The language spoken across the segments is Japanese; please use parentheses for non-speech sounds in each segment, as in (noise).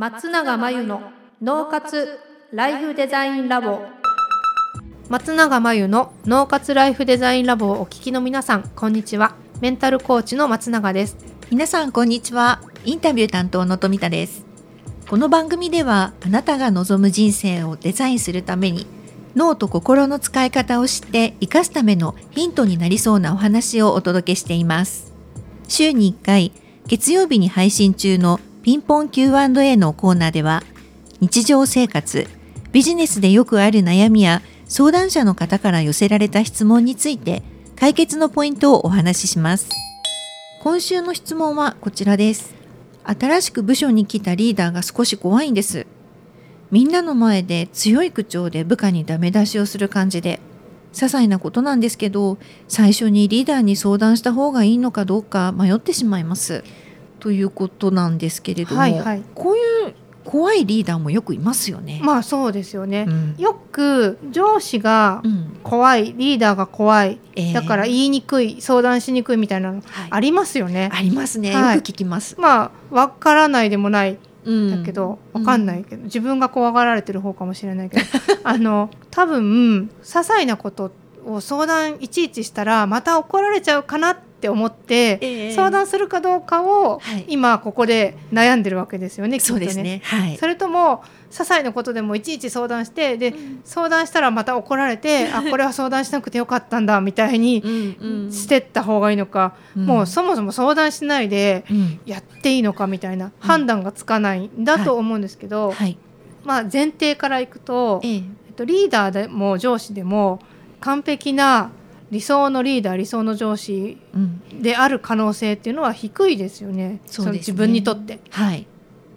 松永真由の脳活ライフデザインラボ。松永真由の脳活ライフデザインラボをお聞きの皆さんこんにちは。メンタルコーチの松永です。皆さんこんにちは。インタビュー担当の富田です。この番組ではあなたが望む人生をデザインするために脳と心の使い方を知って生かすためのヒントになりそうなお話をお届けしています。週に1回月曜日に配信中のピンポン Q&A のコーナーでは日常生活ビジネスでよくある悩みや相談者の方から寄せられた質問について解決のポイントをお話しします。今週の質問はこちらです。新しく部署に来たリーダーが少し怖いんです。みんなの前で強い口調で部下にダメ出しをする感じで些細なことなんですけど最初にリーダーに相談した方がいいのかどうか迷ってしまいます。ということなんですけれども、はいはい、こういう怖いリーダーもよくいますよね。まあそうですよね。うん、よく上司が怖い、うん、リーダーが怖い、えー、だから言いにくい、相談しにくいみたいなのありますよね。はい、ありますね。よく聞きます。まあわからないでもない。だけど、わかんないけど、自分が怖がられてる方かもしれないけど (laughs) あの多分些細なことを相談いちいちしたらまた怒られちゃうかなってって思って、えー、相談するかどうかを、今ここで悩んでるわけですよね。そうですね、はい、それとも些細なことでもいちいち相談してで、うん、相談したらまた怒られて (laughs) あこれは相談しなくてよかったんだみたいにしてった方がいいのか、うん、もうそもそも相談しないでやっていいのかみたいな判断がつかないんだと思うんですけど、はい。はい、まあ、前提からいくと、え。えっと、リーダーでも上司でも完璧な理想のリーダー理想の上司である可能性っていうのは低いですよね、うん、その自分にとって。はい、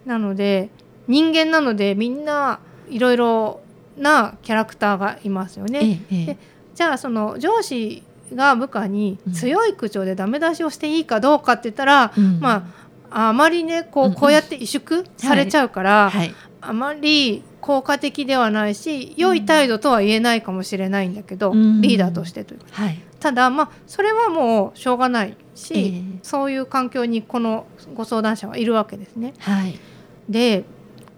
なので人間なのでみんないろいろなキャラクターがいますよね。ええ、でじゃあその上司が部下に強い口調でダメ出しをしていいかどうかって言ったら、うん、まああまりねこうこうやって萎縮されちゃうから、はいはい、あまり効果的ではないし良い態度とは言えないかもしれないんだけど、うん、リーダーとしてというか、はい、ただまあそれはもうしょうがないし、えー、そういう環境にこのご相談者はいるわけですね。はい、で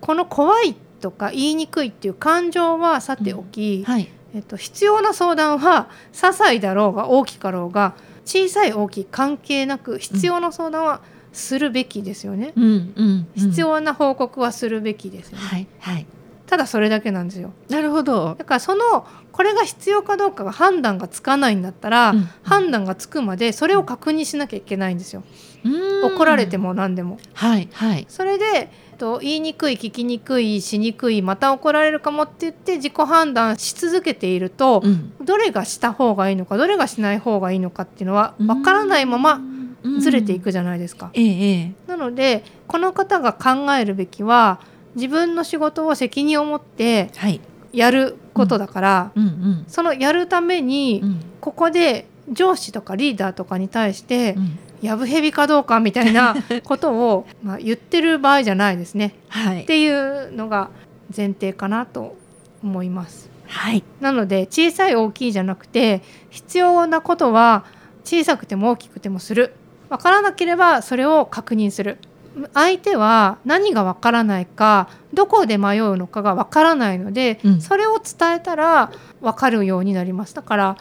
この怖いとか言いにくいっていう感情はさておき、うん。はい、えっと、必要な相談は些細だろうが大きかろうが小さい大きい関係なく必要な相談はするべきですよね、うんうんうん、必要な報告はするべきですよね。はい、はいただそれだけなんですよ。なるほど。だからそのこれが必要かどうかが判断がつかないんだったら、うん、判断がつくまでそれを確認しなきゃいけないんですよ。怒られても何でも。はいはい。それでと言いにくい聞きにくいしにくいまた怒られるかもって言って自己判断し続けていると、うん、どれがした方がいいのかどれがしない方がいいのかっていうのは分からないままずれていくじゃないですか。ええ、なのでこの方が考えるべきは自分の仕事を責任を持ってやることだから、うん。うんうん、そのやるために、ここで上司とかリーダーとかに対して、やぶへびかどうかみたいな (laughs) ことをまあ言ってる場合じゃないですね、はい、っていうのが前提かなと思います。はい、なので小さい大きいじゃなくて必要なことは小さくても大きくてもする分からなければそれを確認する。相手は何がわからないかどこで迷うのかがわからないので、うん、それを伝えたら分かるようになります。だから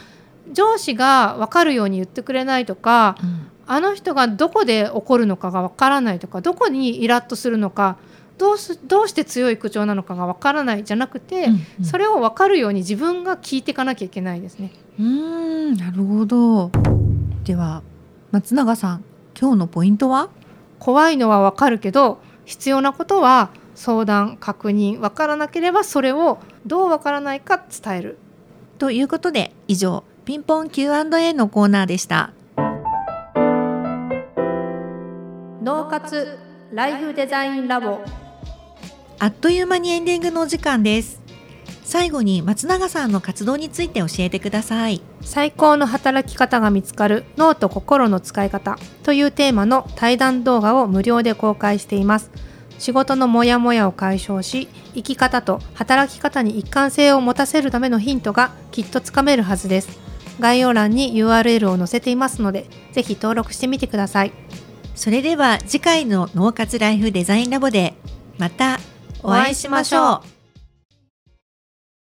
上司が分かるように言ってくれないとか、うん、あの人がどこで怒るのかがわからないとかどこにイラッとするのかどうすどうして強い口調なのかがわからないじゃなくて、うんうん、それを分かるように自分が聞いていかなきゃいけないですね。うんなるほど。では松永さん今日のポイントは？怖いのはわかるけど必要なことは相談確認分からなければそれをどう分からないか伝える。ということで以上ピンポン Q&A のコーナーでした。脳活ライフデザインラボあっという間にエンディングのお時間です。最後に松永さんの活動について教えてください。最高の働き方が見つかる脳と心の使い方というテーマの対談動画を無料で公開しています。仕事のモヤモヤを解消し生き方と働き方に一貫性を持たせるためのヒントがきっとつかめるはずです。概要欄に URL を載せていますのでぜひ登録してみてください。それでは次回の脳活ライフデザインラボでまたお会いしましょう